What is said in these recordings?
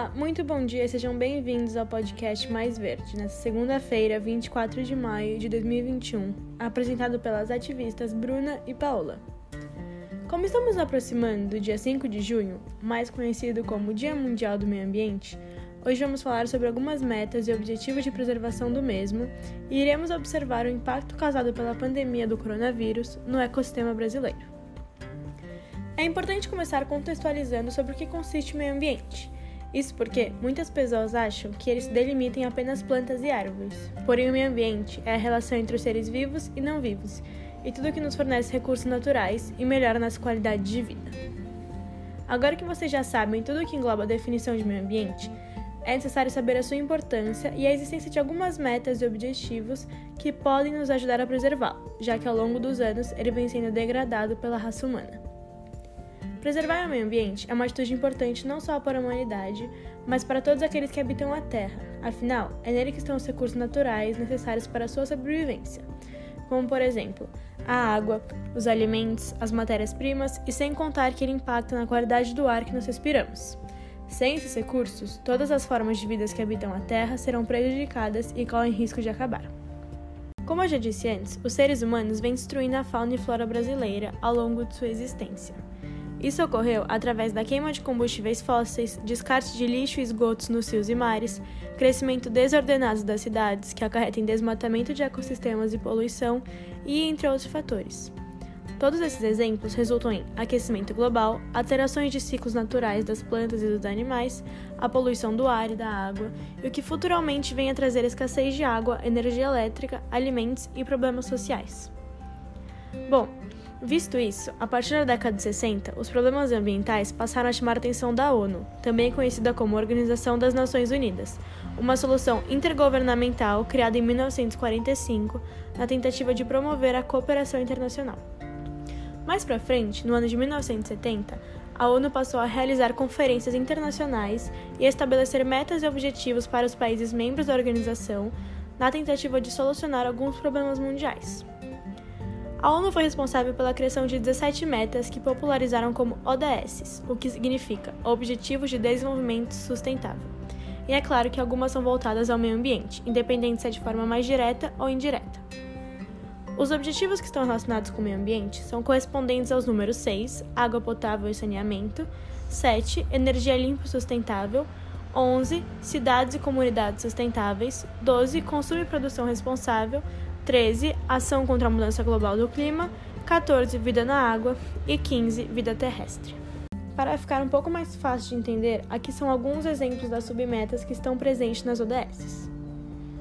Olá, muito bom dia, sejam bem-vindos ao podcast Mais Verde, nessa segunda-feira, 24 de maio de 2021, apresentado pelas ativistas Bruna e Paola. Como estamos aproximando do dia 5 de junho, mais conhecido como Dia Mundial do Meio Ambiente, hoje vamos falar sobre algumas metas e objetivos de preservação do mesmo e iremos observar o impacto causado pela pandemia do coronavírus no ecossistema brasileiro. É importante começar contextualizando sobre o que consiste o meio ambiente isso porque muitas pessoas acham que eles se delimitam em apenas plantas e árvores. Porém, o meio ambiente é a relação entre os seres vivos e não vivos, e tudo que nos fornece recursos naturais e melhora nossa qualidade de vida. Agora que vocês já sabem tudo o que engloba a definição de meio ambiente, é necessário saber a sua importância e a existência de algumas metas e objetivos que podem nos ajudar a preservá-lo, já que ao longo dos anos ele vem sendo degradado pela raça humana. Preservar o meio ambiente é uma atitude importante não só para a humanidade, mas para todos aqueles que habitam a Terra. Afinal, é nele que estão os recursos naturais necessários para a sua sobrevivência, como por exemplo, a água, os alimentos, as matérias-primas e sem contar que ele impacta na qualidade do ar que nós respiramos. Sem esses recursos, todas as formas de vida que habitam a Terra serão prejudicadas e correm risco de acabar. Como eu já disse antes, os seres humanos vêm destruindo a fauna e flora brasileira ao longo de sua existência. Isso ocorreu através da queima de combustíveis fósseis, descarte de lixo e esgotos nos rios e mares, crescimento desordenado das cidades, que acarreta em desmatamento de ecossistemas e poluição, e entre outros fatores. Todos esses exemplos resultam em aquecimento global, alterações de ciclos naturais das plantas e dos animais, a poluição do ar e da água, e o que futuramente vem a trazer escassez de água, energia elétrica, alimentos e problemas sociais. Bom, Visto isso, a partir da década de 60, os problemas ambientais passaram a chamar a atenção da ONU, também conhecida como Organização das Nações Unidas, uma solução intergovernamental criada em 1945 na tentativa de promover a cooperação internacional. Mais para frente, no ano de 1970, a ONU passou a realizar conferências internacionais e estabelecer metas e objetivos para os países membros da organização na tentativa de solucionar alguns problemas mundiais. A ONU foi responsável pela criação de 17 metas que popularizaram como ODS, o que significa Objetivos de Desenvolvimento Sustentável. E é claro que algumas são voltadas ao meio ambiente, independente se é de forma mais direta ou indireta. Os objetivos que estão relacionados com o meio ambiente são correspondentes aos números 6, água potável e saneamento, 7, energia limpa e sustentável, 11, cidades e comunidades sustentáveis, 12, consumo e produção responsável, 13. Ação contra a mudança global do clima. 14. Vida na água. E 15. Vida terrestre. Para ficar um pouco mais fácil de entender, aqui são alguns exemplos das submetas que estão presentes nas ODS.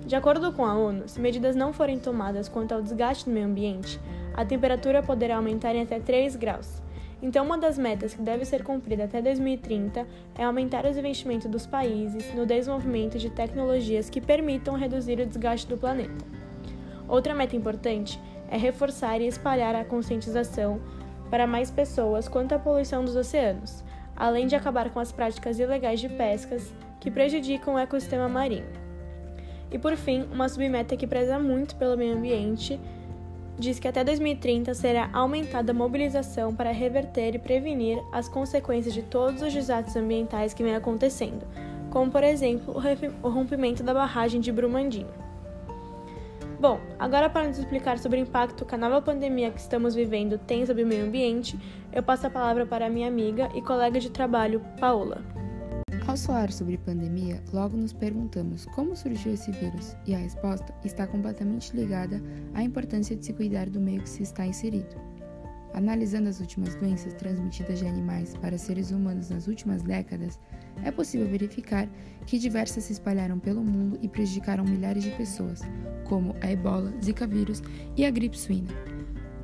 De acordo com a ONU, se medidas não forem tomadas quanto ao desgaste do meio ambiente, a temperatura poderá aumentar em até 3 graus. Então, uma das metas que deve ser cumprida até 2030 é aumentar os investimentos dos países no desenvolvimento de tecnologias que permitam reduzir o desgaste do planeta. Outra meta importante é reforçar e espalhar a conscientização para mais pessoas quanto à poluição dos oceanos, além de acabar com as práticas ilegais de pescas que prejudicam o ecossistema marinho. E por fim, uma submeta que preza muito pelo meio ambiente diz que até 2030 será aumentada a mobilização para reverter e prevenir as consequências de todos os desastres ambientais que vêm acontecendo, como por exemplo o rompimento da barragem de Brumadinho. Bom, agora para nos explicar sobre o impacto que a nova pandemia que estamos vivendo tem sobre o meio ambiente, eu passo a palavra para a minha amiga e colega de trabalho, Paola. Ao falar sobre pandemia, logo nos perguntamos como surgiu esse vírus, e a resposta está completamente ligada à importância de se cuidar do meio que se está inserido. Analisando as últimas doenças transmitidas de animais para seres humanos nas últimas décadas, é possível verificar que diversas se espalharam pelo mundo e prejudicaram milhares de pessoas, como a ebola, zika vírus e a gripe suína.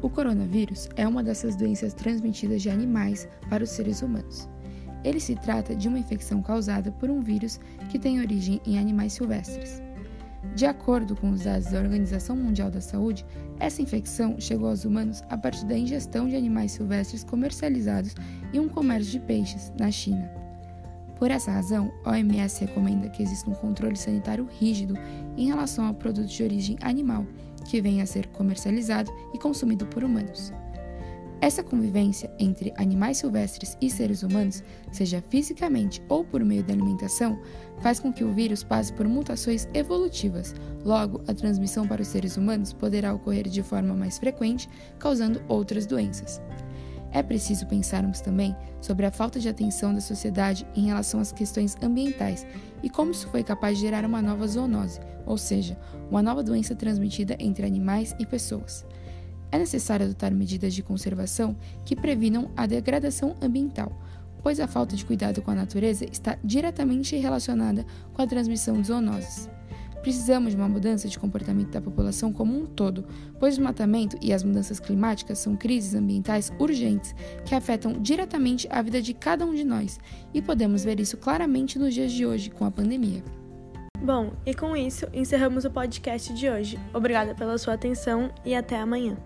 O coronavírus é uma dessas doenças transmitidas de animais para os seres humanos. Ele se trata de uma infecção causada por um vírus que tem origem em animais silvestres. De acordo com os dados da Organização Mundial da Saúde, essa infecção chegou aos humanos a partir da ingestão de animais silvestres comercializados em um comércio de peixes na China. Por essa razão, a OMS recomenda que exista um controle sanitário rígido em relação a produtos de origem animal que venha a ser comercializado e consumido por humanos. Essa convivência entre animais silvestres e seres humanos, seja fisicamente ou por meio da alimentação, faz com que o vírus passe por mutações evolutivas. Logo, a transmissão para os seres humanos poderá ocorrer de forma mais frequente, causando outras doenças. É preciso pensarmos também sobre a falta de atenção da sociedade em relação às questões ambientais e como isso foi capaz de gerar uma nova zoonose, ou seja, uma nova doença transmitida entre animais e pessoas. É necessário adotar medidas de conservação que previnam a degradação ambiental, pois a falta de cuidado com a natureza está diretamente relacionada com a transmissão de zoonoses. Precisamos de uma mudança de comportamento da população como um todo, pois o desmatamento e as mudanças climáticas são crises ambientais urgentes que afetam diretamente a vida de cada um de nós, e podemos ver isso claramente nos dias de hoje com a pandemia. Bom, e com isso encerramos o podcast de hoje. Obrigada pela sua atenção e até amanhã.